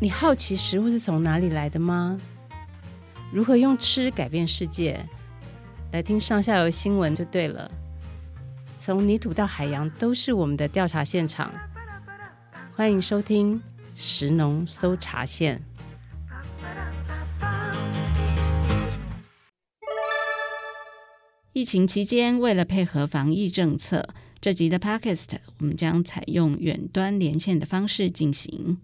你好奇食物是从哪里来的吗？如何用吃改变世界？来听上下游新闻就对了。从泥土到海洋，都是我们的调查现场。欢迎收听食农搜查线。疫情期间，为了配合防疫政策，这集的 Podcast 我们将采用远端连线的方式进行。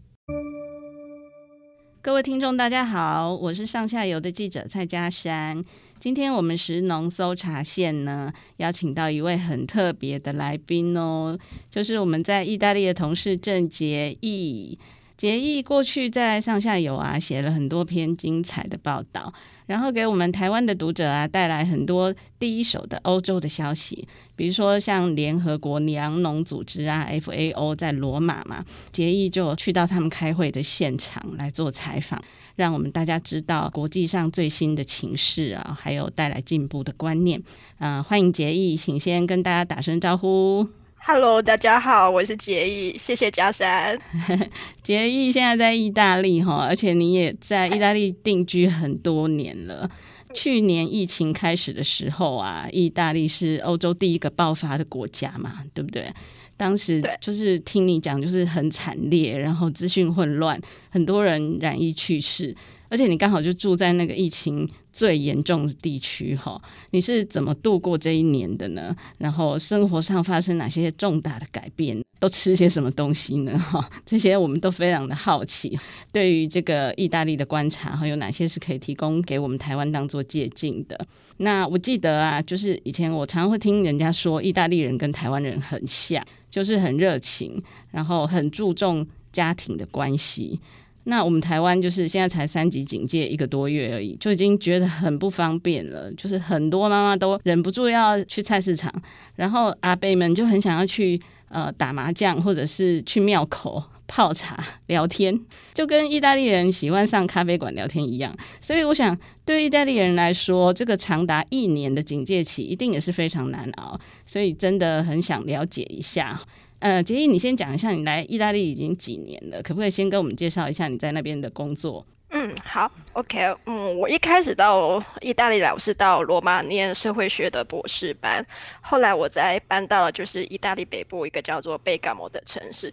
各位听众，大家好，我是上下游的记者蔡佳珊。今天我们石农搜查线呢，邀请到一位很特别的来宾哦，就是我们在意大利的同事郑洁义。洁义过去在上下游啊，写了很多篇精彩的报道。然后给我们台湾的读者啊带来很多第一手的欧洲的消息，比如说像联合国粮农组织啊 FAO 在罗马嘛，洁义就去到他们开会的现场来做采访，让我们大家知道国际上最新的情势啊，还有带来进步的观念。嗯、呃，欢迎洁义，请先跟大家打声招呼。Hello，大家好，我是杰毅，谢谢嘉山。杰毅现在在意大利哈，而且你也在意大利定居很多年了。去年疫情开始的时候啊，意大利是欧洲第一个爆发的国家嘛，对不对？当时就是听你讲，就是很惨烈，然后资讯混乱，很多人染疫去世。而且你刚好就住在那个疫情最严重的地区哈，你是怎么度过这一年的呢？然后生活上发生哪些重大的改变？都吃些什么东西呢？哈，这些我们都非常的好奇。对于这个意大利的观察，哈，有哪些是可以提供给我们台湾当做借鉴的？那我记得啊，就是以前我常常会听人家说，意大利人跟台湾人很像，就是很热情，然后很注重家庭的关系。那我们台湾就是现在才三级警戒一个多月而已，就已经觉得很不方便了。就是很多妈妈都忍不住要去菜市场，然后阿伯们就很想要去呃打麻将，或者是去庙口泡茶聊天，就跟意大利人喜欢上咖啡馆聊天一样。所以我想，对意大利人来说，这个长达一年的警戒期一定也是非常难熬。所以真的很想了解一下。呃，杰伊，你先讲一下，你来意大利已经几年了？可不可以先跟我们介绍一下你在那边的工作？嗯，好，OK，嗯，我一开始到意大利来，我是到罗马念社会学的博士班，后来我再搬到了就是意大利北部一个叫做贝加摩的城市。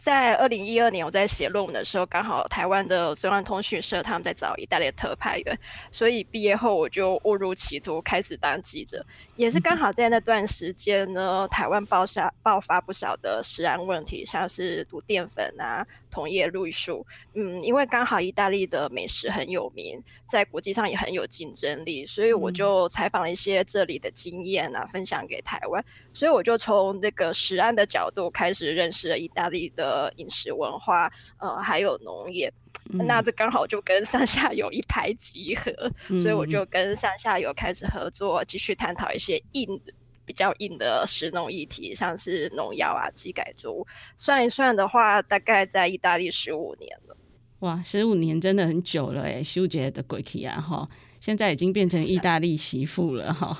在二零一二年，我在写论文的时候，刚好台湾的中央通讯社他们在找意大利的特派员，所以毕业后我就误入歧途，开始当记者。也是刚好在那段时间呢，台湾爆发爆发不少的食安问题，像是毒淀粉啊。同业绿树，嗯，因为刚好意大利的美食很有名，在国际上也很有竞争力，所以我就采访了一些这里的经验啊，分享给台湾。所以我就从那个食安的角度开始认识了意大利的饮食文化，呃，还有农业。嗯、那这刚好就跟上下游一拍即合，嗯、所以我就跟上下游开始合作，继续探讨一些硬的。比较硬的食农议题，像是农药啊、机改作物，算一算的话，大概在意大利十五年了。哇，十五年真的很久了哎，修杰的鬼气啊哈！现在已经变成意大利媳妇了哈。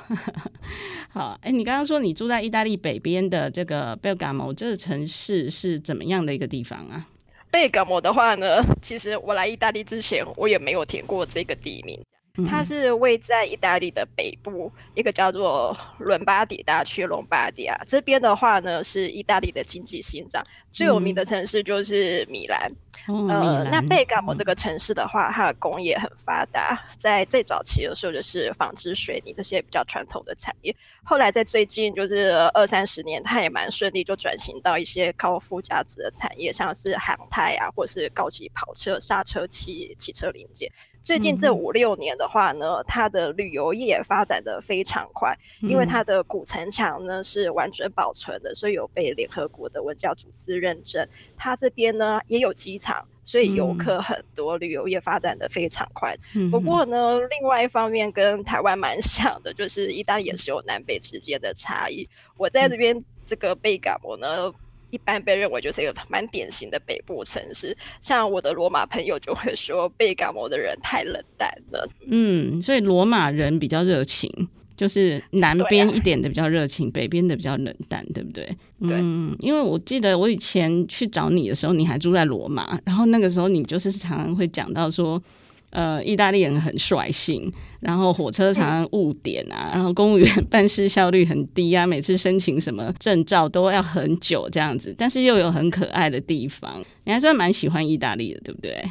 好，哎，你刚刚说你住在意大利北边的这个贝加摩这个城市是怎么样的一个地方啊？贝加莫的话呢，其实我来意大利之前，我也没有听过这个地名。它是位在意大利的北部，一个叫做伦巴底大区，隆巴第亚。这边的话呢，是意大利的经济心脏，最有名的城市就是米兰。嗯、呃，那贝加摩这个城市的话，它的工业很发达，在最早期的时候就是纺织、水泥这些比较传统的产业，后来在最近就是二三十年，它也蛮顺利，就转型到一些高附加值的产业，像是航太啊，或是高级跑车、刹车器、汽车零件。最近这五六年的话呢，嗯、它的旅游业发展得非常快，因为它的古城墙呢是完全保存的，所以有被联合国的文教组织认证。它这边呢也有机场，所以游客很多，嗯、旅游业发展得非常快。嗯、不过呢，另外一方面跟台湾蛮像的，就是意大利也是有南北之间的差异。我在这边这个贝加摩呢。一般被认为就是一个蛮典型的北部城市，像我的罗马朋友就会说贝加摩的人太冷淡了。嗯，所以罗马人比较热情，就是南边一点的比较热情，啊、北边的比较冷淡，对不对？对。嗯，因为我记得我以前去找你的时候，你还住在罗马，然后那个时候你就是常常会讲到说。呃，意大利人很率性，然后火车常常误点啊，然后公务员 办事效率很低啊，每次申请什么证照都要很久这样子，但是又有很可爱的地方，你还算蛮喜欢意大利的，对不对？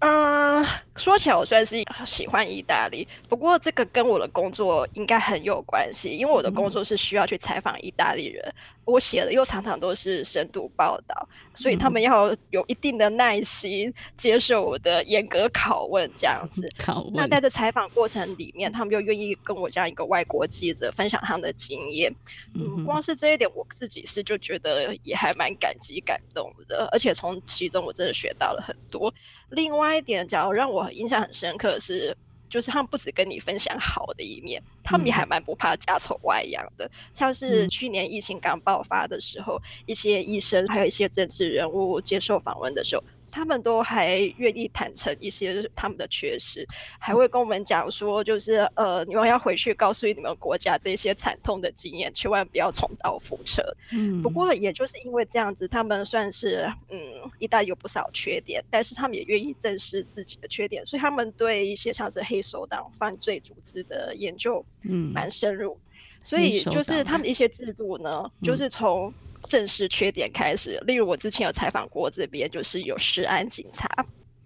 嗯，说起来我算是喜欢意大利，不过这个跟我的工作应该很有关系，因为我的工作是需要去采访意大利人，嗯、我写的又常常都是深度报道，所以他们要有一定的耐心接受我的严格拷问，这样子。拷问。那在这采访过程里面，他们又愿意跟我这样一个外国记者分享他们的经验，嗯，光是这一点我自己是就觉得也还蛮感激感动的，而且从其中我真的学到了很多。另外一点，假如让我印象很深刻的是，就是他们不止跟你分享好的一面，他们也还蛮不怕家丑外扬的。像是去年疫情刚爆发的时候，一些医生还有一些政治人物接受访问的时候。他们都还愿意坦诚一些就是他们的缺失，还会跟我们讲说，就是呃，你们要回去告诉你们国家这些惨痛的经验，千万不要重蹈覆辙。嗯，不过也就是因为这样子，他们算是嗯，一旦有不少缺点，但是他们也愿意正视自己的缺点，所以他们对一些像是黑手党犯罪组织的研究嗯蛮深入，所以就是他们一些制度呢，就是从。正式缺点开始，例如我之前有采访过这边，就是有食安警察。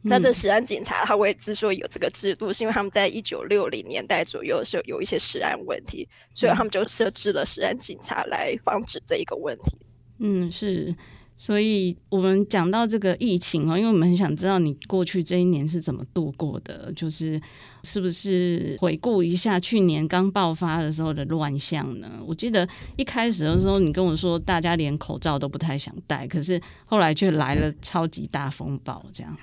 嗯、那这食安警察，他会之所以有这个制度，是因为他们在一九六零年代左右的时候有一些食安问题，所以他们就设置了食安警察来防止这一个问题。嗯，是。所以我们讲到这个疫情哦，因为我们很想知道你过去这一年是怎么度过的，就是是不是回顾一下去年刚爆发的时候的乱象呢？我记得一开始的时候，你跟我说大家连口罩都不太想戴，可是后来却来了超级大风暴，这样。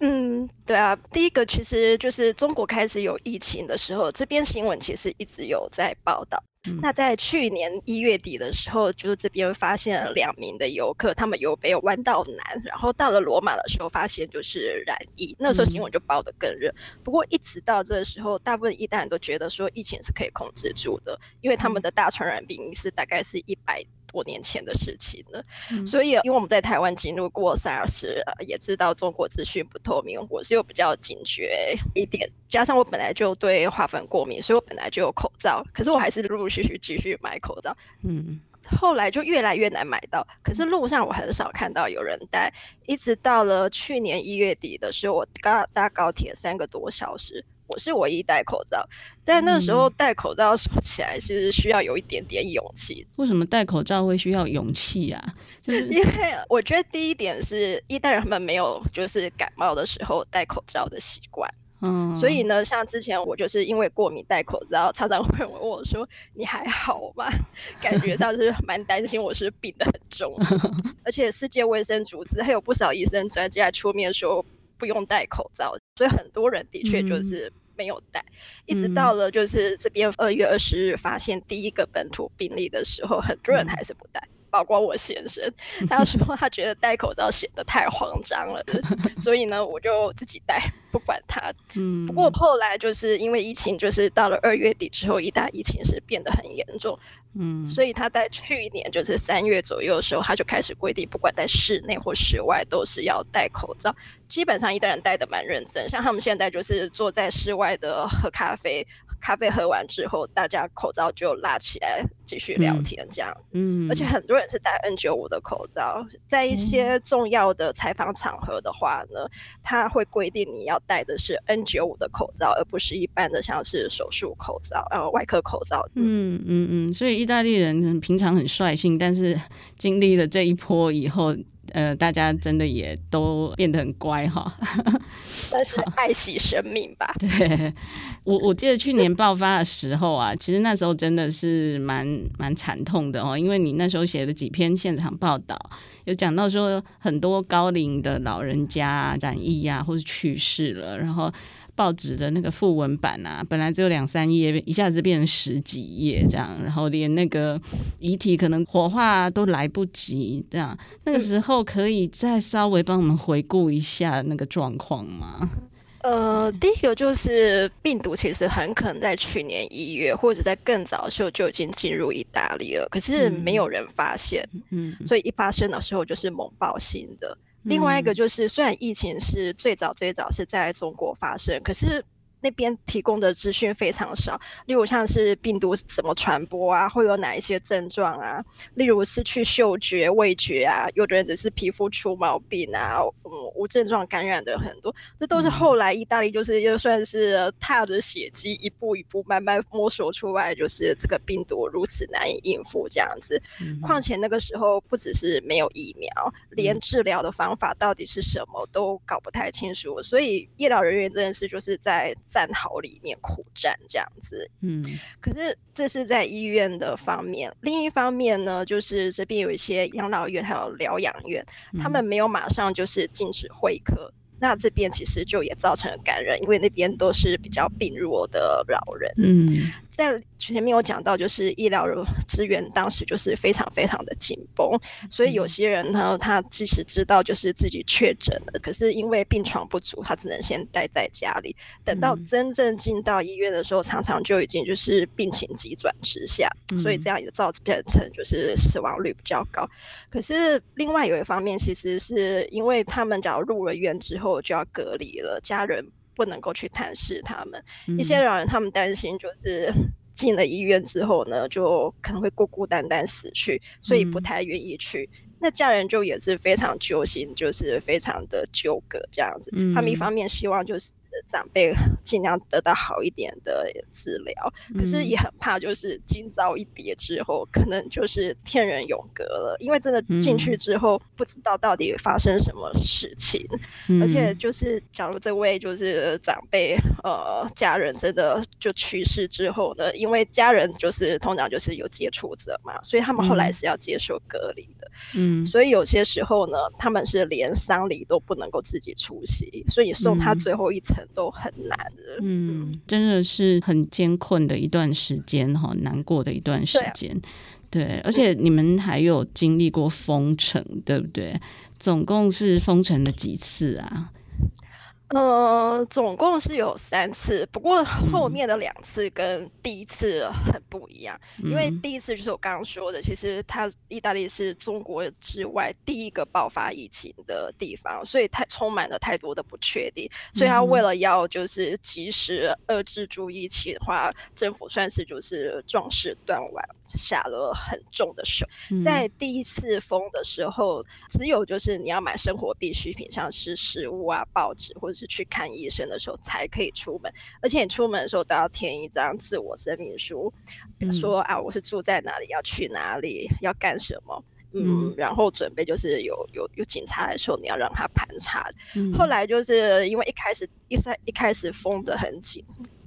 嗯，对啊，第一个其实就是中国开始有疫情的时候，这边新闻其实一直有在报道。嗯、那在去年一月底的时候，就是这边发现了两名的游客，他们由北弯道南，然后到了罗马的时候，发现就是染疫。那时候新闻就报得更热。嗯、不过一直到这个时候，大部分意大利人都觉得说疫情是可以控制住的，因为他们的大传染病是大概是一百多年前的事情了。嗯、所以，因为我们在台湾经历过 SARS，也知道中国资讯不透明，我是有比较警觉一点。加上我本来就对花粉过敏，所以我本来就有口罩，可是我还是陆陆续续继续买口罩。嗯，后来就越来越难买到，可是路上我很少看到有人戴，一直到了去年一月底的时候，我搭搭高铁三个多小时，我是唯一戴口罩。在那时候戴口罩说起来是需要有一点点勇气。为什么戴口罩会需要勇气啊？就是因为我觉得第一点是一代人他们没有就是感冒的时候戴口罩的习惯。嗯，所以呢，像之前我就是因为过敏戴口罩，常常会问我说：“你还好吗？”感觉上是蛮担心我是病得很重，而且世界卫生组织还有不少医生专家出面说不用戴口罩，所以很多人的确就是没有戴。嗯、一直到了就是这边二月二十日发现第一个本土病例的时候，很多人还是不戴。包括我先生，他说他觉得戴口罩显得太慌张了，所以呢，我就自己戴，不管他。嗯，不过后来就是因为疫情，就是到了二月底之后，一大疫情是变得很严重。嗯，所以他在去年就是三月左右的时候，他就开始规定，不管在室内或室外都是要戴口罩。基本上一个人戴的蛮认真，像他们现在就是坐在室外的喝咖啡。咖啡喝完之后，大家口罩就拉起来继续聊天，这样。嗯，而且很多人是戴 N 九五的口罩，在一些重要的采访场合的话呢，他会规定你要戴的是 N 九五的口罩，而不是一般的像是手术口罩，呃外科口罩。嗯嗯嗯，所以意大利人平常很率性，但是经历了这一波以后。呃，大家真的也都变得很乖哈，但是爱惜生命吧。对，我我记得去年爆发的时候啊，其实那时候真的是蛮蛮惨痛的哦，因为你那时候写了几篇现场报道，有讲到说很多高龄的老人家染疫啊，或是去世了，然后。报纸的那个副文版啊，本来只有两三页，一下子变成十几页这样，然后连那个遗体可能火化都来不及这样。那个时候可以再稍微帮我们回顾一下那个状况吗？呃，第一个就是病毒其实很可能在去年一月或者在更早的时候就已经进入意大利了，可是没有人发现，嗯，所以一发生的时候就是猛爆性的。嗯、另外一个就是，虽然疫情是最早最早是在中国发生，可是。那边提供的资讯非常少，例如像是病毒怎么传播啊，会有哪一些症状啊？例如失去嗅觉、味觉啊，有的人只是皮肤出毛病啊，嗯，无症状感染的很多，这都是后来意大利就是又算是踏着血迹一步一步慢慢摸索出来，就是这个病毒如此难以应付这样子。嗯、况且那个时候不只是没有疫苗，连治疗的方法到底是什么都搞不太清楚，所以医疗人员真的是就是在。战壕里面苦战这样子，嗯，可是这是在医院的方面，另一方面呢，就是这边有一些养老院还有疗养院，他们没有马上就是禁止会客。那这边其实就也造成了感染，因为那边都是比较病弱的老人。嗯，在前面有讲到，就是医疗资源当时就是非常非常的紧绷，所以有些人呢，他即使知道就是自己确诊了，可是因为病床不足，他只能先待在家里。等到真正进到医院的时候，常常就已经就是病情急转直下，所以这样也造成就是死亡率比较高。可是另外有一方面，其实是因为他们只要入了院之后。就要隔离了，家人不能够去探视他们。嗯、一些老人他们担心，就是进了医院之后呢，就可能会孤孤单单死去，所以不太愿意去。嗯、那家人就也是非常揪心，就是非常的纠葛这样子。嗯、他们一方面希望就是。长辈尽量得到好一点的治疗，可是也很怕，就是今朝一别之后，可能就是天人永隔了。因为真的进去之后，不知道到底发生什么事情，而且就是假如这位就是长辈呃家人真的就去世之后呢，因为家人就是通常就是有接触者嘛，所以他们后来是要接受隔离的。嗯，所以有些时候呢，他们是连丧礼都不能够自己出席，所以送他最后一程。都很难了，嗯，真的是很艰困的一段时间哈，难过的一段时间，对，啊、对，而且你们还有经历过封城，对不对？总共是封城了几次啊？呃，总共是有三次，不过后面的两次跟第一次很不一样，嗯、因为第一次就是我刚刚说的，其实它意大利是中国之外第一个爆发疫情的地方，所以太充满了太多的不确定，所以他为了要就是及时遏制住疫情的话，政府算是就是壮士断腕，下了很重的手。嗯、在第一次封的时候，只有就是你要买生活必需品，像是食物啊、报纸或者。是去看医生的时候才可以出门，而且你出门的时候都要填一张自我声明书，说啊，我是住在哪里，要去哪里，要干什么，嗯，嗯然后准备就是有有有警察来说，你要让他盘查。嗯、后来就是因为一开始一开一开始封得很紧，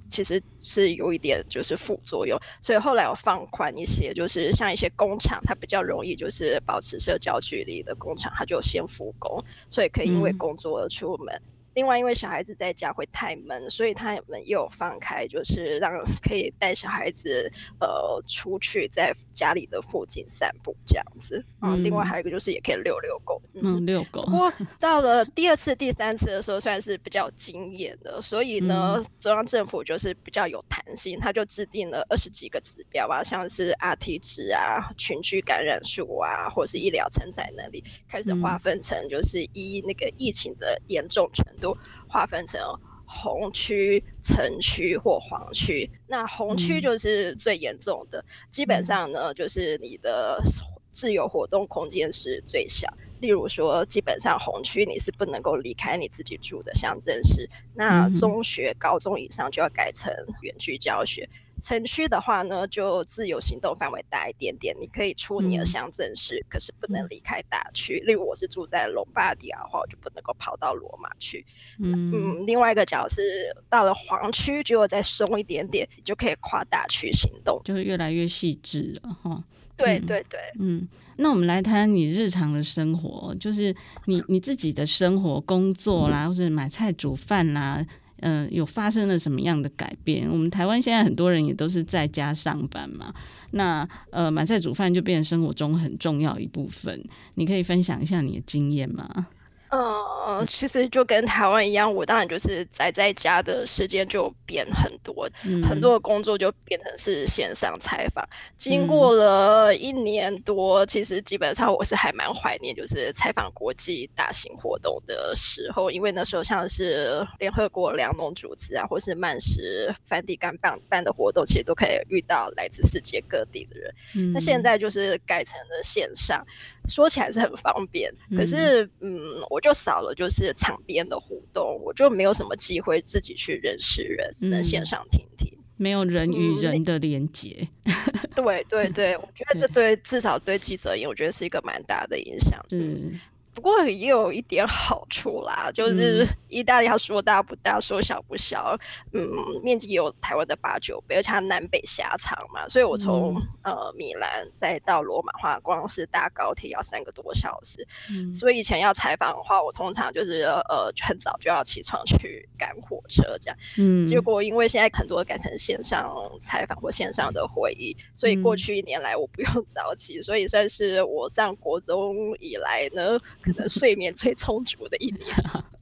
其实是有一点就是副作用，所以后来我放宽一些，就是像一些工厂，它比较容易就是保持社交距离的工厂，它就先复工，所以可以因为工作而出门。嗯另外，因为小孩子在家会太闷，所以他们又放开，就是让可以带小孩子呃出去，在家里的附近散步这样子。嗯，另外还有一个就是也可以遛遛狗。嗯，遛狗。不过到了第二次、第三次的时候，算是比较惊艳的，所以呢，嗯、中央政府就是比较有弹性，他就制定了二十几个指标吧，像是 Rt 值啊、群聚感染数啊，或者是医疗承载能力，开始划分成就是依那个疫情的严重程度。都划分成红区、城区或黄区。那红区就是最严重的，嗯、基本上呢，就是你的自由活动空间是最小。例如说，基本上红区你是不能够离开你自己住的乡镇市。那中学、高中以上就要改成远距教学。城区的话呢，就自由行动范围大一点点，你可以出你的乡镇市，嗯、可是不能离开大区。例如我是住在隆巴迪亚的话，我就不能够跑到罗马去。嗯，嗯，另外一个角是到了黄区，就再松一点点，你就可以跨大区行动，就是越来越细致了哈。对对对，嗯，那我们来谈谈你日常的生活，就是你你自己的生活、工作啦，或是买菜煮饭啦。嗯、有发生了什么样的改变？我们台湾现在很多人也都是在家上班嘛，那呃，买菜煮饭就变成生活中很重要一部分。你可以分享一下你的经验吗？呃，其实就跟台湾一样，我当然就是宅在家的时间就变很多，嗯、很多的工作就变成是线上采访。经过了一年多，嗯、其实基本上我是还蛮怀念，就是采访国际大型活动的时候，因为那时候像是联合国粮农组织啊，或是曼什梵蒂冈办办的活动，其实都可以遇到来自世界各地的人。嗯、那现在就是改成了线上，说起来是很方便，可是嗯，我。就少了，就是场边的互动，我就没有什么机会自己去认识人，只能线上听听，没有人与人的连接。嗯、对对对，我觉得这对至少对记者而言，我觉得是一个蛮大的影响。嗯。不过也有一点好处啦，就是意大利它说大不大，说小不小，嗯，面积有台湾的八九倍，而且它南北狭长嘛，所以我从、嗯、呃米兰再到罗马话，光是搭高铁要三个多小时，嗯、所以以前要采访的话，我通常就是呃很早就要起床去赶火车这样，嗯，结果因为现在很多改成线上采访或线上的会议，所以过去一年来我不用早起，所以算是我上国中以来呢。可能睡眠最充足的一年，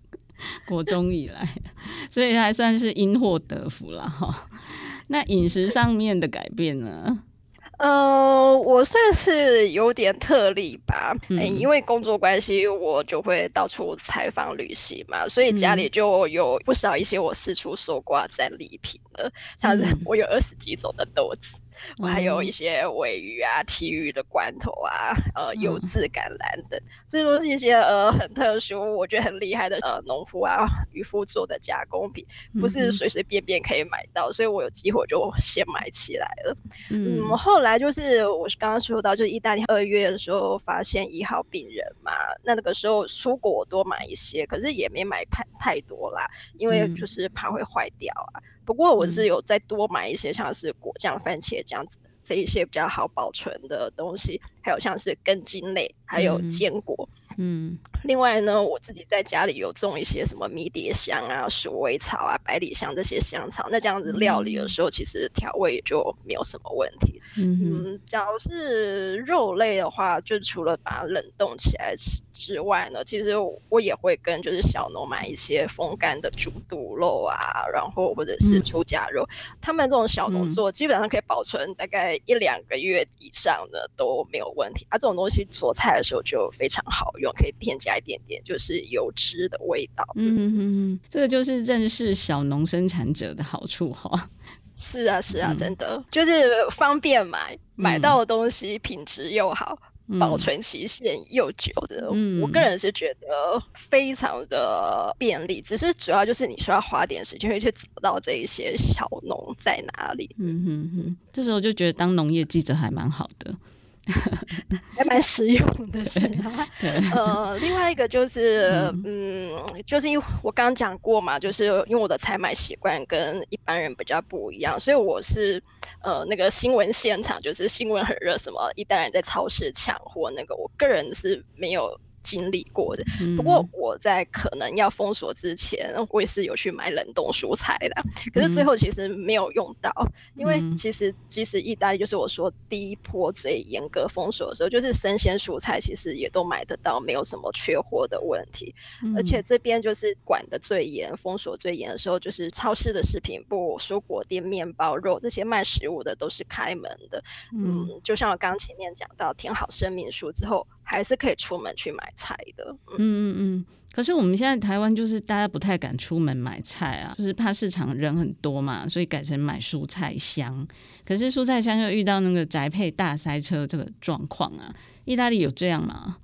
国中以来，所以还算是因祸得福了哈。那饮食上面的改变呢？呃，我算是有点特例吧，嗯欸，因为工作关系，我就会到处采访旅行嘛，所以家里就有不少一些我四处搜刮战利品了，像是我有二十几种的豆子。我 还有一些尾鱼啊、鯷鱼的罐头啊、呃，油渍橄榄等，这些都是一些呃很特殊，我觉得很厉害的呃农夫啊、渔夫做的加工品，不是随随便便可以买到，所以我有机会就先买起来了。嗯，后来就是我刚刚说到，就是意大利二月的时候发现一号病人嘛，那那个时候蔬果我多买一些，可是也没买太太多啦，因为就是怕会坏掉啊。不过我是有再多买一些，像是果酱、番茄这样子这一些比较好保存的东西，还有像是根茎类，还有坚果。嗯嗯，另外呢，我自己在家里有种一些什么迷迭香啊、鼠尾草啊、百里香这些香草，那这样子料理的时候，其实调味也就没有什么问题。嗯哼。嗯，假如是肉类的话，就除了把它冷冻起来吃之外呢，其实我也会跟就是小农买一些风干的猪肚肉啊，然后或者是猪夹肉，嗯、他们这种小农做基本上可以保存大概一两个月以上的都没有问题。啊，这种东西做菜的时候就非常好用。可以添加一点点，就是油脂的味道。嗯嗯嗯，这个就是认识小农生产者的好处哈。是啊是啊，嗯、真的就是方便买，买到的东西品质又好，嗯、保存期限又久的。嗯、我个人是觉得非常的便利，只是主要就是你需要花点时间去找到这一些小农在哪里。嗯哼哼，这时候就觉得当农业记者还蛮好的。还蛮实用的，是啊。呃，另外一个就是，嗯，嗯，就是因为我刚刚讲过嘛，就是因为我的采买习惯跟一般人比较不一样，所以我是呃那个新闻现场，就是新闻很热，什么一旦人在超市抢货，那个我个人是没有。经历过的，不过我在可能要封锁之前，我也是有去买冷冻蔬菜的，可是最后其实没有用到，因为其实即使意大利就是我说第一波最严格封锁的时候，就是生鲜蔬菜其实也都买得到，没有什么缺货的问题，而且这边就是管的最严、封锁最严的时候，就是超市的食品部、蔬果店、面包、肉这些卖食物的都是开门的，嗯，就像我刚前面讲到，填好声明书之后。还是可以出门去买菜的，嗯嗯嗯。可是我们现在台湾就是大家不太敢出门买菜啊，就是怕市场人很多嘛，所以改成买蔬菜箱。可是蔬菜箱又遇到那个宅配大塞车这个状况啊，意大利有这样吗？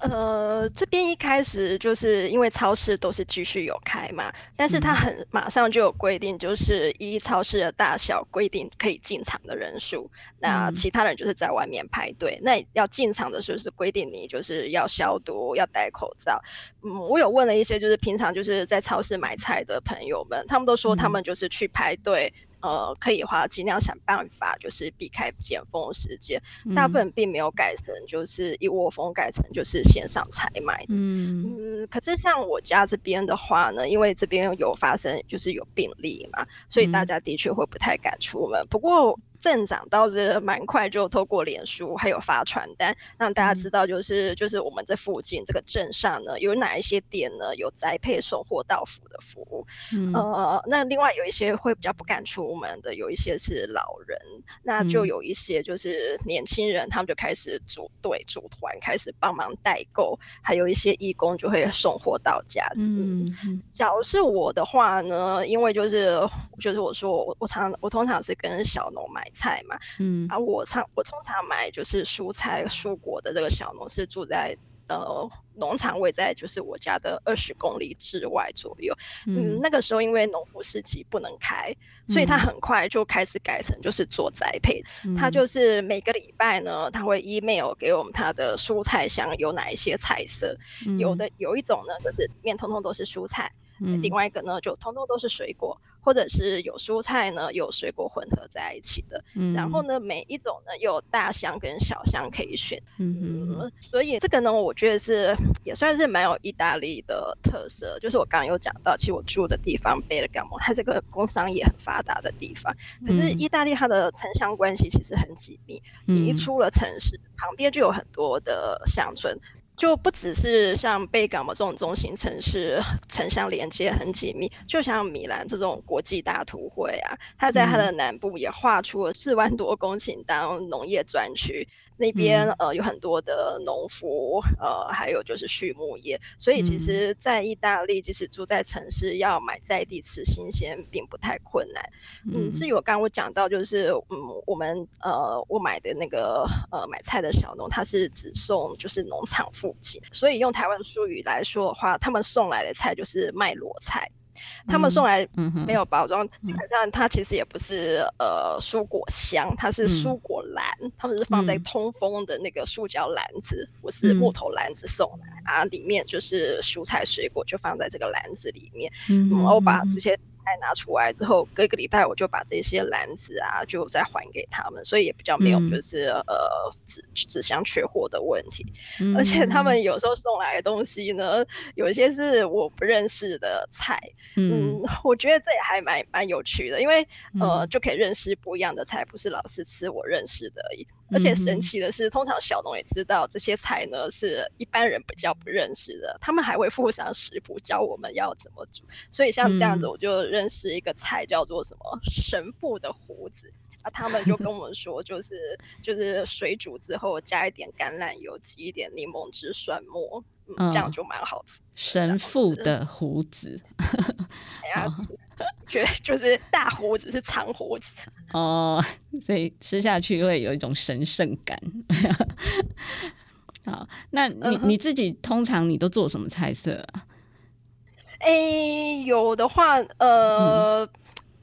呃，这边一开始就是因为超市都是继续有开嘛，但是他很马上就有规定，就是依超市的大小规定可以进场的人数，那其他人就是在外面排队。嗯、那要进场的时候是规定你就是要消毒，要戴口罩。嗯，我有问了一些就是平常就是在超市买菜的朋友们，他们都说他们就是去排队。嗯呃，可以的话，尽量想办法，就是避开尖峰时间。嗯、大部分并没有改成，就是一窝蜂改成就是线上采买。嗯嗯，可是像我家这边的话呢，因为这边有发生就是有病例嘛，所以大家的确会不太敢出门。嗯、不过镇长倒是蛮快就透过脸书还有发传单，让大家知道就是、嗯、就是我们这附近这个镇上呢有哪一些店呢有宅配送货到府的服务。嗯、呃，那另外有一些会比较不敢出门的，有一些是老人，那就有一些就是年轻人，他们就开始组队组团开始帮忙代购，还有一些义工就会送货到家。嗯，嗯，假如是我的话呢，因为就是就是我说我我常我通常是跟小农买。菜嘛，嗯，啊，我常我通常买就是蔬菜蔬果的这个小农是住在呃农场位在就是我家的二十公里之外左右，嗯，嗯，那个时候因为农夫市集不能开，所以他很快就开始改成就是做栽培，嗯，他就是每个礼拜呢，他会 email 给我们他的蔬菜箱有哪一些菜色，嗯，有的有一种呢就是里面通通都是蔬菜。嗯、另外一个呢，就通通都是水果，或者是有蔬菜呢，有水果混合在一起的。嗯、然后呢，每一种呢又有大箱跟小箱可以选。嗯嗯，所以这个呢，我觉得是也算是蛮有意大利的特色。就是我刚刚有讲到，其实我住的地方贝尔加莫，它这个工商业很发达的地方。可是意大利它的城乡关系其实很紧密，你一出了城市，旁边就有很多的乡村。就不只是像贝港嘛这种中心城市，城乡连接很紧密，就像米兰这种国际大都会啊，它在它的南部也划出了四万多公顷当农业专区。那边呃有很多的农夫，呃还有就是畜牧业，所以其实，在意大利，即使住在城市，要买在地吃新鲜，并不太困难。嗯，至于我刚刚我讲到，就是嗯，我们呃我买的那个呃买菜的小农，他是只送就是农场附近，所以用台湾术语来说的话，他们送来的菜就是卖裸菜。他们送来没有包装，基本上它其实也不是呃蔬果箱，它是蔬果篮，他们是放在通风的那个塑胶篮子，不是木头篮子送来啊，里面就是蔬菜水果就放在这个篮子里面，然后把这些。菜拿出来之后，隔一个礼拜我就把这些篮子啊，就再还给他们，所以也比较没有就是、嗯、呃纸纸箱缺货的问题。嗯、而且他们有时候送来的东西呢，有一些是我不认识的菜，嗯，嗯我觉得这也还蛮蛮有趣的，因为呃就可以认识不一样的菜，不是老是吃我认识的而已。而且神奇的是，通常小农也知道这些菜呢是一般人比较不认识的，他们还会附上食谱教我们要怎么煮。所以像这样子，我就认识一个菜叫做什么神父的胡子。啊，他们就跟我们说，就是就是水煮之后加一点橄榄油，挤一点柠檬汁、蒜末，嗯，这样就蛮好吃。神父的胡子，哎呀。觉 得 就是大胡子是长胡子 哦，所以吃下去会有一种神圣感。好，那你、嗯、你自己通常你都做什么菜色啊？哎、欸，有的话，呃，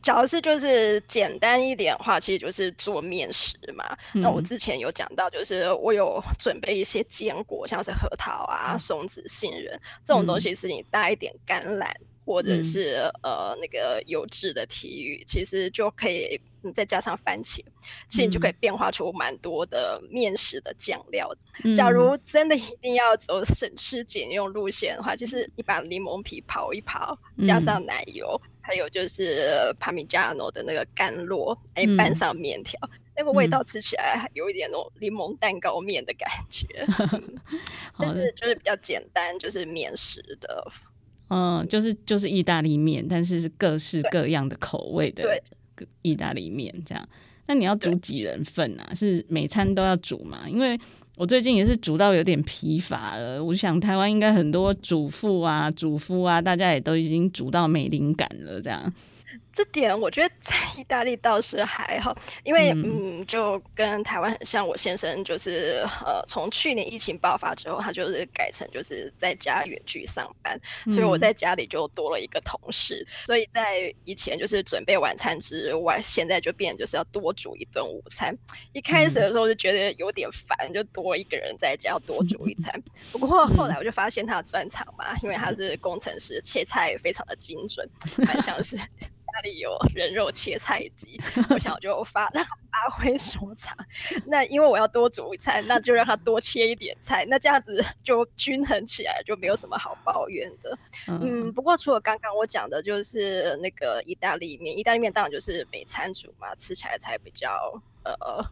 假如是就是简单一点的话，其实就是做面食嘛。嗯、那我之前有讲到，就是我有准备一些坚果，像是核桃啊、松子、杏仁这种东西，是你搭一点橄榄。或者是、嗯、呃那个油脂的体育，其实就可以，你再加上番茄，其实你就可以变化出蛮多的面食的酱料。嗯、假如真的一定要走省吃俭用路线的话，就是你把柠檬皮刨一刨，加上奶油，嗯、还有就是帕米加诺的那个干酪，哎、嗯，拌上面条，那个味道吃起来还有一点那种柠檬蛋糕面的感觉。但是就是比较简单，就是面食的。嗯，就是就是意大利面，但是是各式各样的口味的意大利面这样。那你要煮几人份啊？是每餐都要煮吗？因为我最近也是煮到有点疲乏了。我想台湾应该很多主妇啊、主夫啊，大家也都已经煮到没灵感了这样。这点我觉得在意大利倒是还好，因为嗯，嗯，就跟台湾很像。我先生就是呃，从去年疫情爆发之后，他就是改成就是在家远距上班，嗯、所以我在家里就多了一个同事。所以在以前就是准备晚餐之外，现在就变就是要多煮一顿午餐。一开始的时候就觉得有点烦，就多一个人在家要多煮一 餐。不过后来我就发现他的专长嘛，因为他是工程师，切菜也非常的精准，蛮像是。里有人肉切菜机，我想我就发 让他发挥所长。那因为我要多煮一餐，那就让他多切一点菜，那这样子 就均衡起来，就没有什么好抱怨的。嗯，不过除了刚刚我讲的，就是那个意大利面，意大利面当然就是每餐煮嘛，吃起来才比较呃。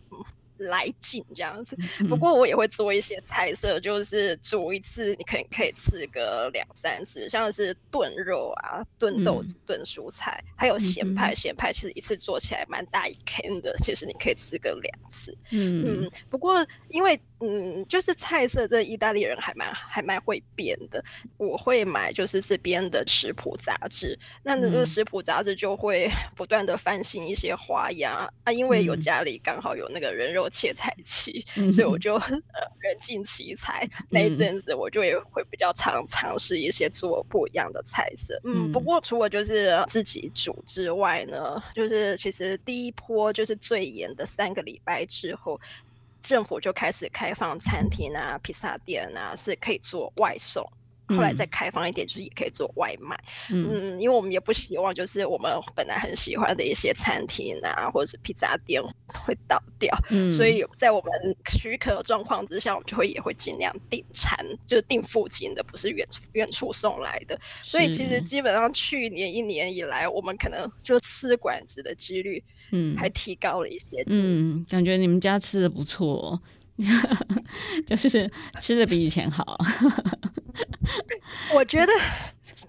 来劲这样子，不过我也会做一些菜色，就是煮一次你可能可以吃个两三次，像是炖肉啊、炖豆子、炖蔬菜，还有咸派。咸派其实一次做起来蛮大一坑的，其实你可以吃个两次。嗯嗯，不过因为。嗯，就是菜色，这意大利人还蛮还蛮会变的。我会买就是这边的食谱杂志，那那个食谱杂志就会 不断的翻新一些花样啊。因为有家里刚好有那个人肉切菜器，嗯、所以我就 呃人尽其才。那一阵子我就也会比较常尝试一些做不一样的菜色。嗯，不过除了就是自己煮之外呢，就是其实第一波就是最严的三个礼拜之后。政府就开始开放餐厅啊、披萨店啊，是可以做外送。后来再开放一点，就是也可以做外卖。嗯，嗯，因为我们也不希望，就是我们本来很喜欢的一些餐厅啊，或者是披萨店会倒掉。嗯，所以在我们许可的状况之下，我们就会也会尽量订餐，就是订附近的，不是远远处送来的。所以其实基本上去年一年以来，我们可能就吃馆子的几率。嗯，还提高了一些。嗯，感觉你们家吃的不错，就是吃的比以前好。我觉得。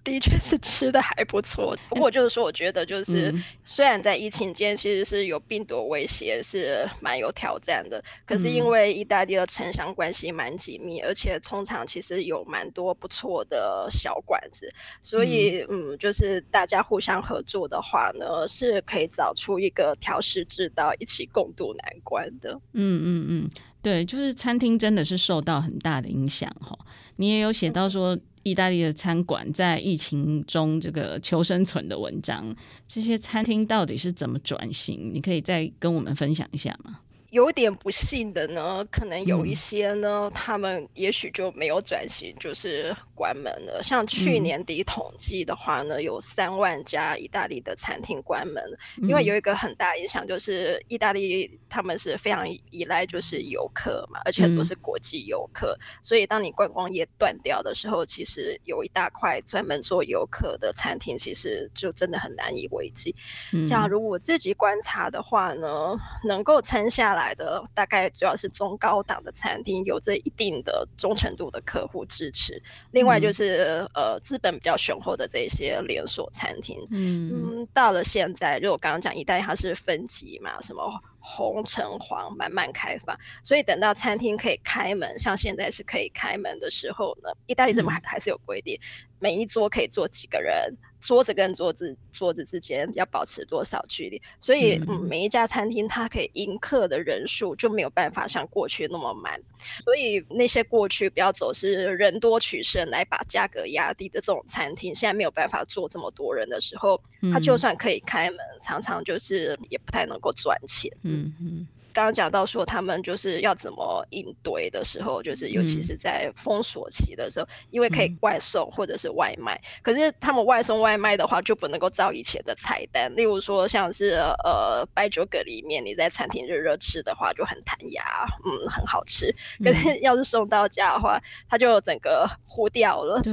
的确是吃的还不错，不过就是说，我觉得就是虽然在疫情间其实是有病毒威胁，是蛮有挑战的。可是因为意大利的城乡关系蛮紧密，而且通常其实有蛮多不错的小馆子，所以嗯，就是大家互相合作的话呢，是可以找出一个调试之道，一起共度难关的。嗯嗯嗯，对，就是餐厅真的是受到很大的影响哈。你也有写到说。意大利的餐馆在疫情中这个求生存的文章，这些餐厅到底是怎么转型？你可以再跟我们分享一下吗？有点不幸的呢，可能有一些呢，嗯、他们也许就没有转型，就是关门了。像去年底统计的话呢，嗯、有三万家意大利的餐厅关门，因为有一个很大影响，就是意大利他们是非常依赖就是游客嘛，而且很多是国际游客，嗯、所以当你观光业断掉的时候，其实有一大块专门做游客的餐厅，其实就真的很难以为继。嗯、假如我自己观察的话呢，能够撑下来。的大概主要是中高档的餐厅，有着一定的忠诚度的客户支持。另外就是、嗯、呃资本比较雄厚的这些连锁餐厅。嗯嗯，到了现在，就我刚刚讲，意大利它是分级嘛，什么红、橙、黄慢慢开放，所以等到餐厅可以开门，像现在是可以开门的时候呢，意大利怎么还还是有规定，嗯、每一桌可以坐几个人。桌子跟桌子桌子之间要保持多少距离？所以，嗯，每一家餐厅它可以迎客的人数就没有办法像过去那么满。所以，那些过去不要走是人多取胜来把价格压低的这种餐厅，现在没有办法坐这么多人的时候，它就算可以开门，常常就是也不太能够赚钱。嗯嗯。刚刚讲到说他们就是要怎么应对的时候，就是尤其是在封锁期的时候，嗯、因为可以外送或者是外卖，嗯、可是他们外送外卖的话就不能够照以前的菜单，例如说像是呃白酒蛤蜊面，你在餐厅热热吃的话就很弹牙，嗯，很好吃。可是 要是送到家的话，它就整个糊掉了，对、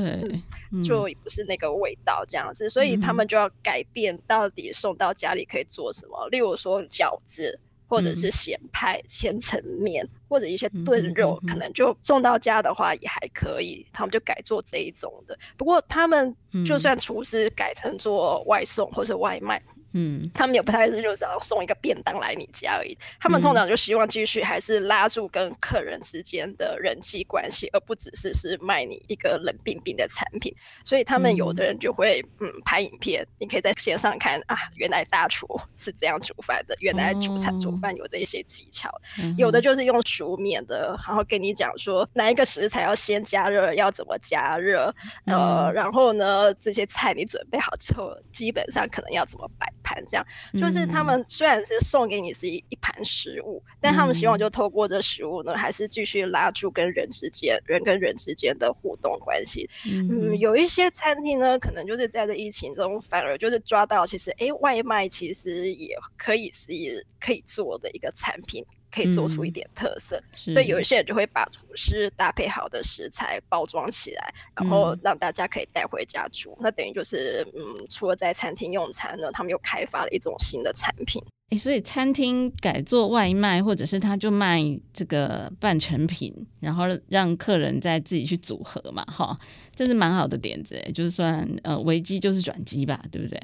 嗯，就不是那个味道这样子，所以他们就要改变到底送到家里可以做什么，例如说饺子。或者是咸派、千层面，或者一些炖肉，可能就送到家的话也还可以。他们就改做这一种的。不过他们就算厨师改成做外送或者外卖。嗯，他们也不太是就是要送一个便当来你家而已，他们通常就希望继续还是拉住跟客人之间的人际关系，而不只是是卖你一个冷冰冰的产品。所以他们有的人就会嗯拍影片，你可以在线上看啊，原来大厨是这样煮饭的，原来煮菜煮饭有这一些技巧。有的就是用熟面的，然后跟你讲说哪一个食材要先加热，要怎么加热，呃，然后呢这些菜你准备好之后，基本上可能要怎么摆盘。这样就是他们虽然是送给你是一一盘食物，但他们希望就透过这食物呢，还是继续拉住跟人之间人跟人之间的互动关系。嗯，有一些餐厅呢，可能就是在这疫情中，反而就是抓到其实哎，外卖其实也可以是可以做的一个产品。可以做出一点特色，嗯、所以有一些人就会把厨师搭配好的食材包装起来，然后让大家可以带回家煮。嗯、那等于就是，嗯，除了在餐厅用餐呢，他们又开发了一种新的产品。诶，所以餐厅改做外卖，或者是他就卖这个半成品，然后让客人再自己去组合嘛，哈，这是蛮好的点子。诶，就算呃危机就是转机吧，对不对？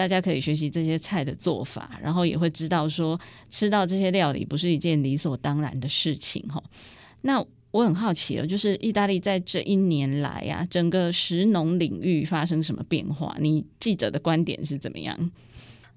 大家可以学习这些菜的做法，然后也会知道说吃到这些料理不是一件理所当然的事情哈。那我很好奇哦，就是意大利在这一年来啊，整个食农领域发生什么变化？你记者的观点是怎么样？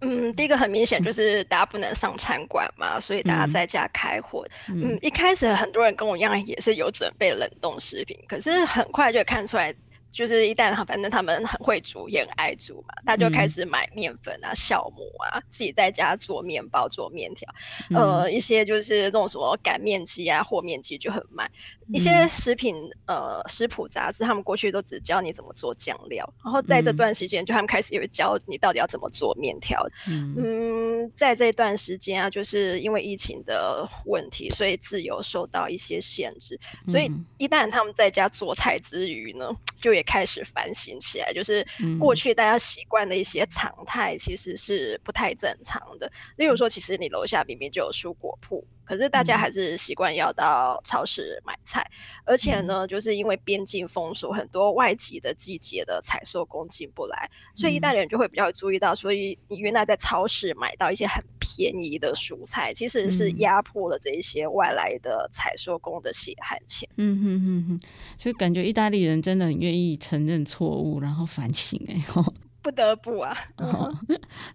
嗯，第一个很明显就是大家不能上餐馆嘛，所以大家在家开火。嗯，嗯，一开始很多人跟我一样也是有准备冷冻食品，可是很快就看出来。就是一旦反正他们很会煮，也很爱煮嘛，他就开始买面粉啊、酵母啊，自己在家做面包、做面条。嗯、呃，一些就是这种什么擀面机啊、和面机就很卖。一些食品呃食谱杂志，他们过去都只教你怎么做酱料，然后在这段时间，就他们开始有教你到底要怎么做面条。嗯，嗯，在这段时间啊，就是因为疫情的问题，所以自由受到一些限制。所以一旦他们在家做菜之余呢，就也开始反省起来，就是过去大家习惯的一些常态，其实是不太正常的。例如说，其实你楼下明明就有蔬果铺。可是大家还是习惯要到超市买菜，而且呢，就是因为边境封锁，很多外籍的季节的采收工进不来，所以意大利人就会比较注意到，所以你原来在超市买到一些很便宜的蔬菜，其实是压迫了这一些外来的采收工的血汗钱。嗯哼哼哼，所以感觉意大利人真的很愿意承认错误，然后反省哎。不得不啊，哦、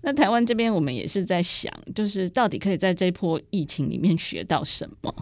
那台湾这边我们也是在想，就是到底可以在这波疫情里面学到什么？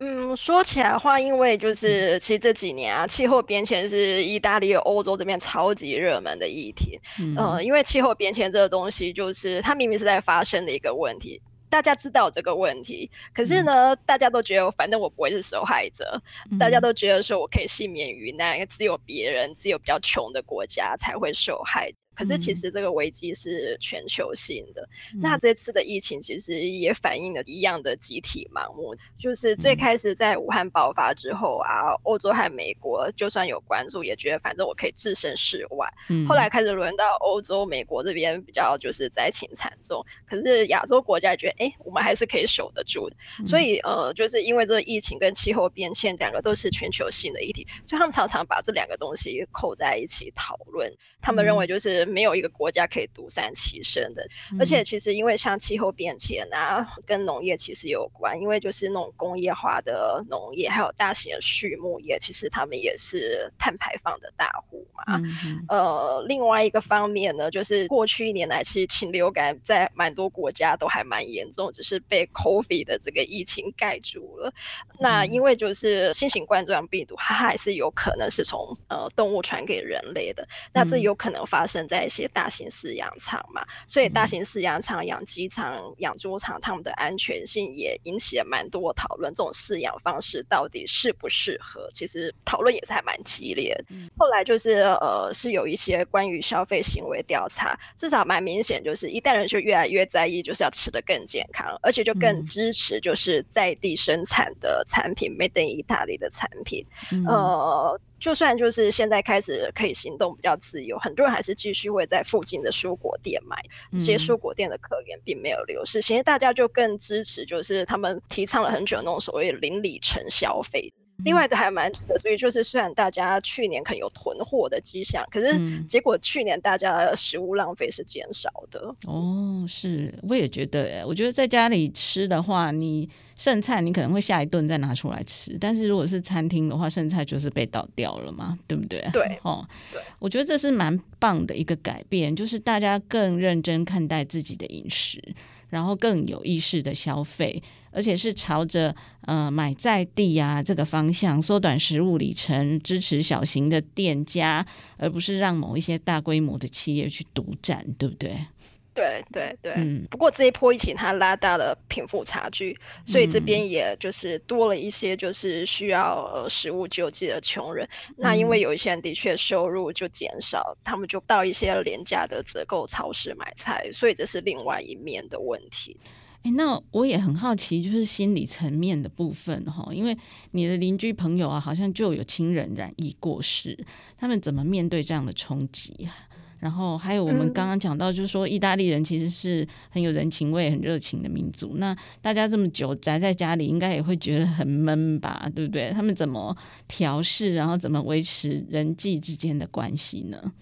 嗯，说起来的话，因为就是其实这几年啊，气候变迁是意大利、欧洲这边超级热门的议题。嗯、呃，因为气候变迁这个东西，就是它明明是在发生的一个问题，大家知道这个问题，可是呢，嗯、大家都觉得反正我不会是受害者，嗯、大家都觉得说我可以幸免于难，只有别人，只有比较穷的国家才会受害。可是其实这个危机是全球性的，嗯、那这次的疫情其实也反映了一样的集体盲目，就是最开始在武汉爆发之后啊，欧洲和美国就算有关注，也觉得反正我可以置身事外。嗯、后来开始轮到欧洲、美国这边比较就是灾情惨重，可是亚洲国家觉得，哎，我们还是可以守得住的。嗯、所以呃，就是因为这个疫情跟气候变迁两个都是全球性的议题，所以他们常常把这两个东西扣在一起讨论。他们认为就是。没有一个国家可以独善其身的，而且其实因为像气候变迁啊，跟农业其实有关，因为就是那种工业化的农业，还有大型的畜牧业，其实他们也是碳排放的大户嘛。嗯、呃，另外一个方面呢，就是过去一年来，其实禽流感在蛮多国家都还蛮严重，只是被 COVID 的这个疫情盖住了。嗯、那因为就是新型冠状病毒，它还是有可能是从呃动物传给人类的，那这有可能发生在在一些大型饲养场嘛，所以大型饲养场、养鸡场、养猪场，他们的安全性也引起了蛮多讨论。这种饲养方式到底适不适合？其实讨论也是还蛮激烈的。嗯、后来就是呃，是有一些关于消费行为调查，至少蛮明显，就是一代人就越来越在意，就是要吃的更健康，而且就更支持就是在地生产的产品，made in Italy 的产品，嗯、呃。就算就是现在开始可以行动比较自由，很多人还是继续会在附近的蔬果店买。这些蔬果店的客源并没有流失，其实大家就更支持，就是他们提倡了很久那种所谓邻里城消费。另外一个还蛮值得注意，就是虽然大家去年可能有囤货的迹象，可是结果去年大家的食物浪费是减少的。哦，是，我也觉得，我觉得在家里吃的话，你。剩菜你可能会下一顿再拿出来吃，但是如果是餐厅的话，剩菜就是被倒掉了嘛，对不对？对，哦，我觉得这是蛮棒的一个改变，就是大家更认真看待自己的饮食，然后更有意识的消费，而且是朝着呃买在地啊这个方向，缩短食物里程，支持小型的店家，而不是让某一些大规模的企业去独占，对不对？对对对，嗯，不过这一波疫情它拉大了贫富差距，所以这边也就是多了一些就是需要呃食物救济的穷人。嗯、那因为有一些人的确收入就减少，他们就到一些廉价的折扣超市买菜，所以这是另外一面的问题。哎，那我也很好奇，就是心理层面的部分哈，因为你的邻居朋友啊，好像就有亲人染疫过世，他们怎么面对这样的冲击啊？然后还有我们刚刚讲到，就是说意大利人其实是很有人情味、很热情的民族。那大家这么久宅在家里，应该也会觉得很闷吧？对不对？他们怎么调试，然后怎么维持人际之间的关系呢？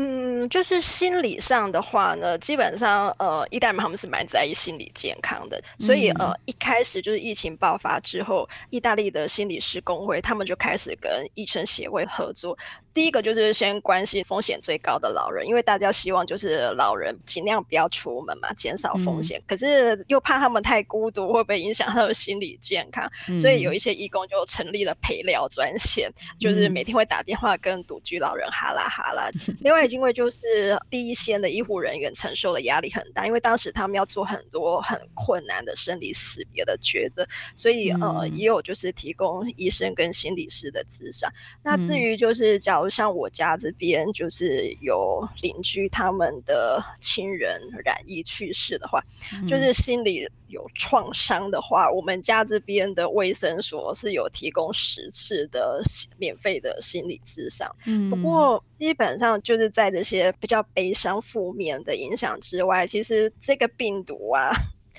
嗯，就是心理上的话呢，基本上呃，意大利人他们是蛮在意心理健康的，所以呃，一开始就是疫情爆发之后，意大利的心理师工会他们就开始跟医生协会合作。第一个就是先关心风险最高的老人，因为大家希望就是老人尽量不要出门嘛，减少风险。嗯、可是又怕他们太孤独，会不会影响他的心理健康？嗯、所以有一些义工就成立了陪聊专线，就是每天会打电话跟独居老人哈拉哈拉。嗯、另外，因为就是第一线的医护人员承受的压力很大，因为当时他们要做很多很困难的生离死别的抉择，所以呃，也有就是提供医生跟心理师的咨商。那至于就是假如像我家这边，就是有邻居他们的亲人染疫去世的话，嗯、就是心里有创伤的话，我们家这边的卫生所是有提供十次的免费的心理咨商。嗯，不过基本上就是在这些比较悲伤负面的影响之外，其实这个病毒啊。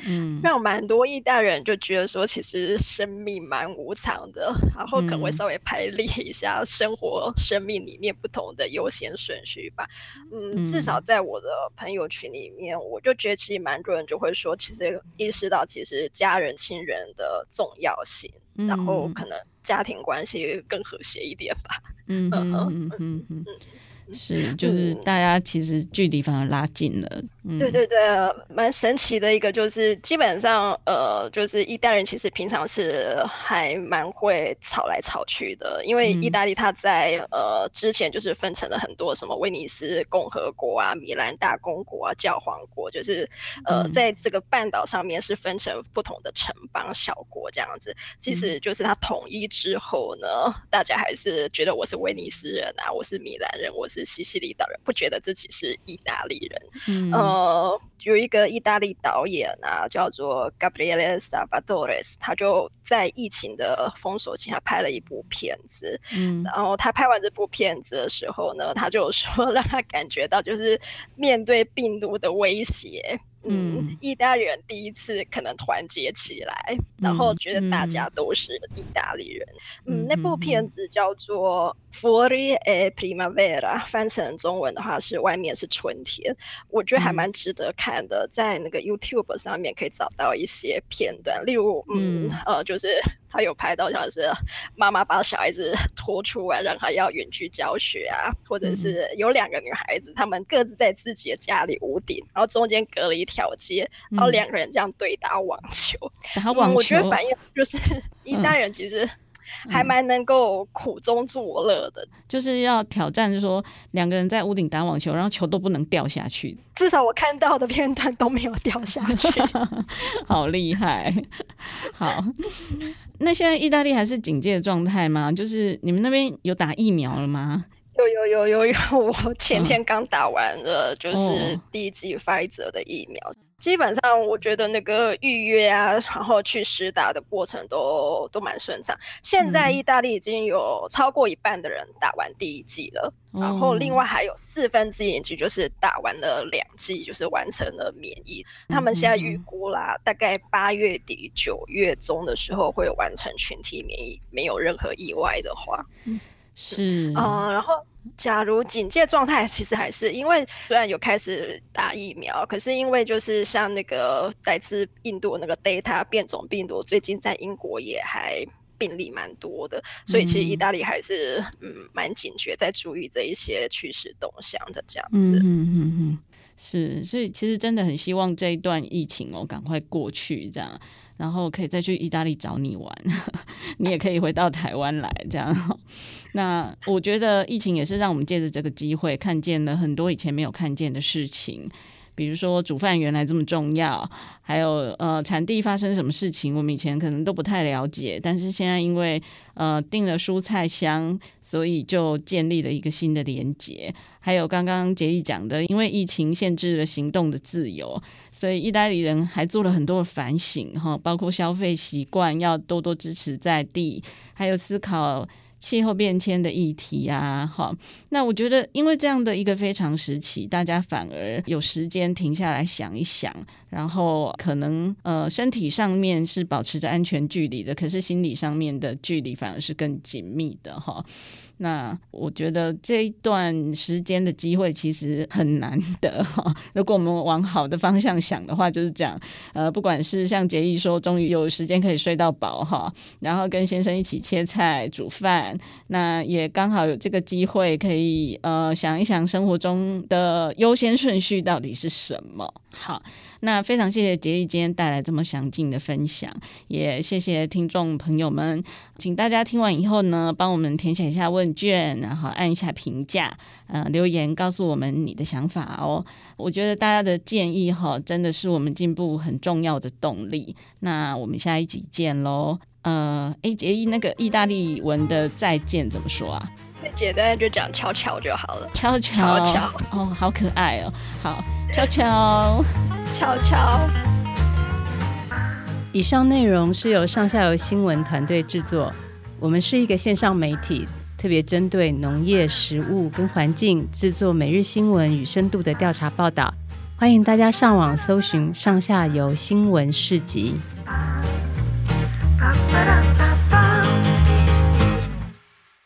嗯，让蛮多意大人就觉得说，其实生命蛮无常的，然后可能会稍微排列一下生活、生命里面不同的优先顺序吧。嗯，至少在我的朋友群里面，我就觉得其实蛮多人就会说，其实意识到其实家人亲人的重要性，然后可能家庭关系更和谐一点吧。嗯嗯嗯嗯嗯。是，就是大家其实距离反而拉近了。嗯、对对对，蛮神奇的一个就是，基本上呃，就是意大利人其实平常是还蛮会吵来吵去的，因为意大利它在、嗯、呃之前就是分成了很多什么威尼斯共和国啊、米兰大公国啊、教皇国，就是呃、嗯、在这个半岛上面是分成不同的城邦小国这样子。其实就是它统一之后呢，大家还是觉得我是威尼斯人啊，我是米兰人，我是。西西里岛人不觉得自己是意大利人，嗯、呃，有一个意大利导演啊，叫做 Gabriele Salvatore，他就在疫情的封锁期，他拍了一部片子，嗯，然后他拍完这部片子的时候呢，他就说 让他感觉到就是面对病毒的威胁。嗯，意大利人第一次可能团结起来，嗯、然后觉得大家都是意大利人。嗯，嗯，那部片子叫做《Fuori e Primavera》，翻成中文的话是“外面是春天”。我觉得还蛮值得看的，嗯、在那个 YouTube 上面可以找到一些片段，例如，嗯，嗯呃，就是。他有拍到像是妈妈把小孩子拖出来，让他要远距教学啊，或者是有两个女孩子，她们各自在自己的家里屋顶，然后中间隔了一条街，然后两个人这样对打网球。打网球，我觉得反应就是 一代人其实。还蛮能够苦中作乐的，就是要挑战，就是说两个人在屋顶打网球，然后球都不能掉下去。至少我看到的片段都没有掉下去，好厉害。好，那现在意大利还是警戒状态吗？就是你们那边有打疫苗了吗？有有有有有，我前天刚打完了，就是第一剂 Pfizer 的疫苗。基本上，我觉得那个预约啊，然后去实打的过程都都蛮顺畅。现在意大利已经有超过一半的人打完第一剂了，嗯、然后另外还有四分之一剂就是打完了两剂，就是完成了免疫。嗯、他们现在预估啦，大概八月底九月中的时候会完成群体免疫，没有任何意外的话。嗯是啊、呃，然后假如警戒状态，其实还是因为虽然有开始打疫苗，可是因为就是像那个来自印度那个 Delta 变种病毒，最近在英国也还病例蛮多的，所以其实意大利还是嗯蛮警觉，在注意这一些趋势动向的这样子。嗯嗯嗯嗯，是，所以其实真的很希望这一段疫情哦赶快过去，这样。然后可以再去意大利找你玩，你也可以回到台湾来，这样。那我觉得疫情也是让我们借着这个机会看见了很多以前没有看见的事情，比如说煮饭原来这么重要，还有呃产地发生什么事情，我们以前可能都不太了解，但是现在因为呃订了蔬菜箱，所以就建立了一个新的连结。还有刚刚杰毅讲的，因为疫情限制了行动的自由，所以意大利人还做了很多的反省哈，包括消费习惯要多多支持在地，还有思考。气候变迁的议题啊，哈，那我觉得，因为这样的一个非常时期，大家反而有时间停下来想一想，然后可能呃，身体上面是保持着安全距离的，可是心理上面的距离反而是更紧密的，哈。那我觉得这一段时间的机会其实很难得哈。如果我们往好的方向想的话，就是讲。呃，不管是像杰义说，终于有时间可以睡到饱哈，然后跟先生一起切菜煮饭，那也刚好有这个机会可以呃想一想生活中的优先顺序到底是什么。好，那非常谢谢杰义今天带来这么详尽的分享，也谢谢听众朋友们，请大家听完以后呢，帮我们填写一下问卷，然后按一下评价，呃，留言告诉我们你的想法哦。我觉得大家的建议哈，真的是我们进步很重要的动力。那我们下一集见喽。呃，哎，杰义，那个意大利文的再见怎么说啊？最简单就讲悄悄就好了。悄悄，悄悄哦，好可爱哦。好，悄悄，悄悄。以上内容是由上下游新闻团队制作。我们是一个线上媒体，特别针对农业、食物跟环境制作每日新闻与深度的调查报道。欢迎大家上网搜寻上下游新闻市集。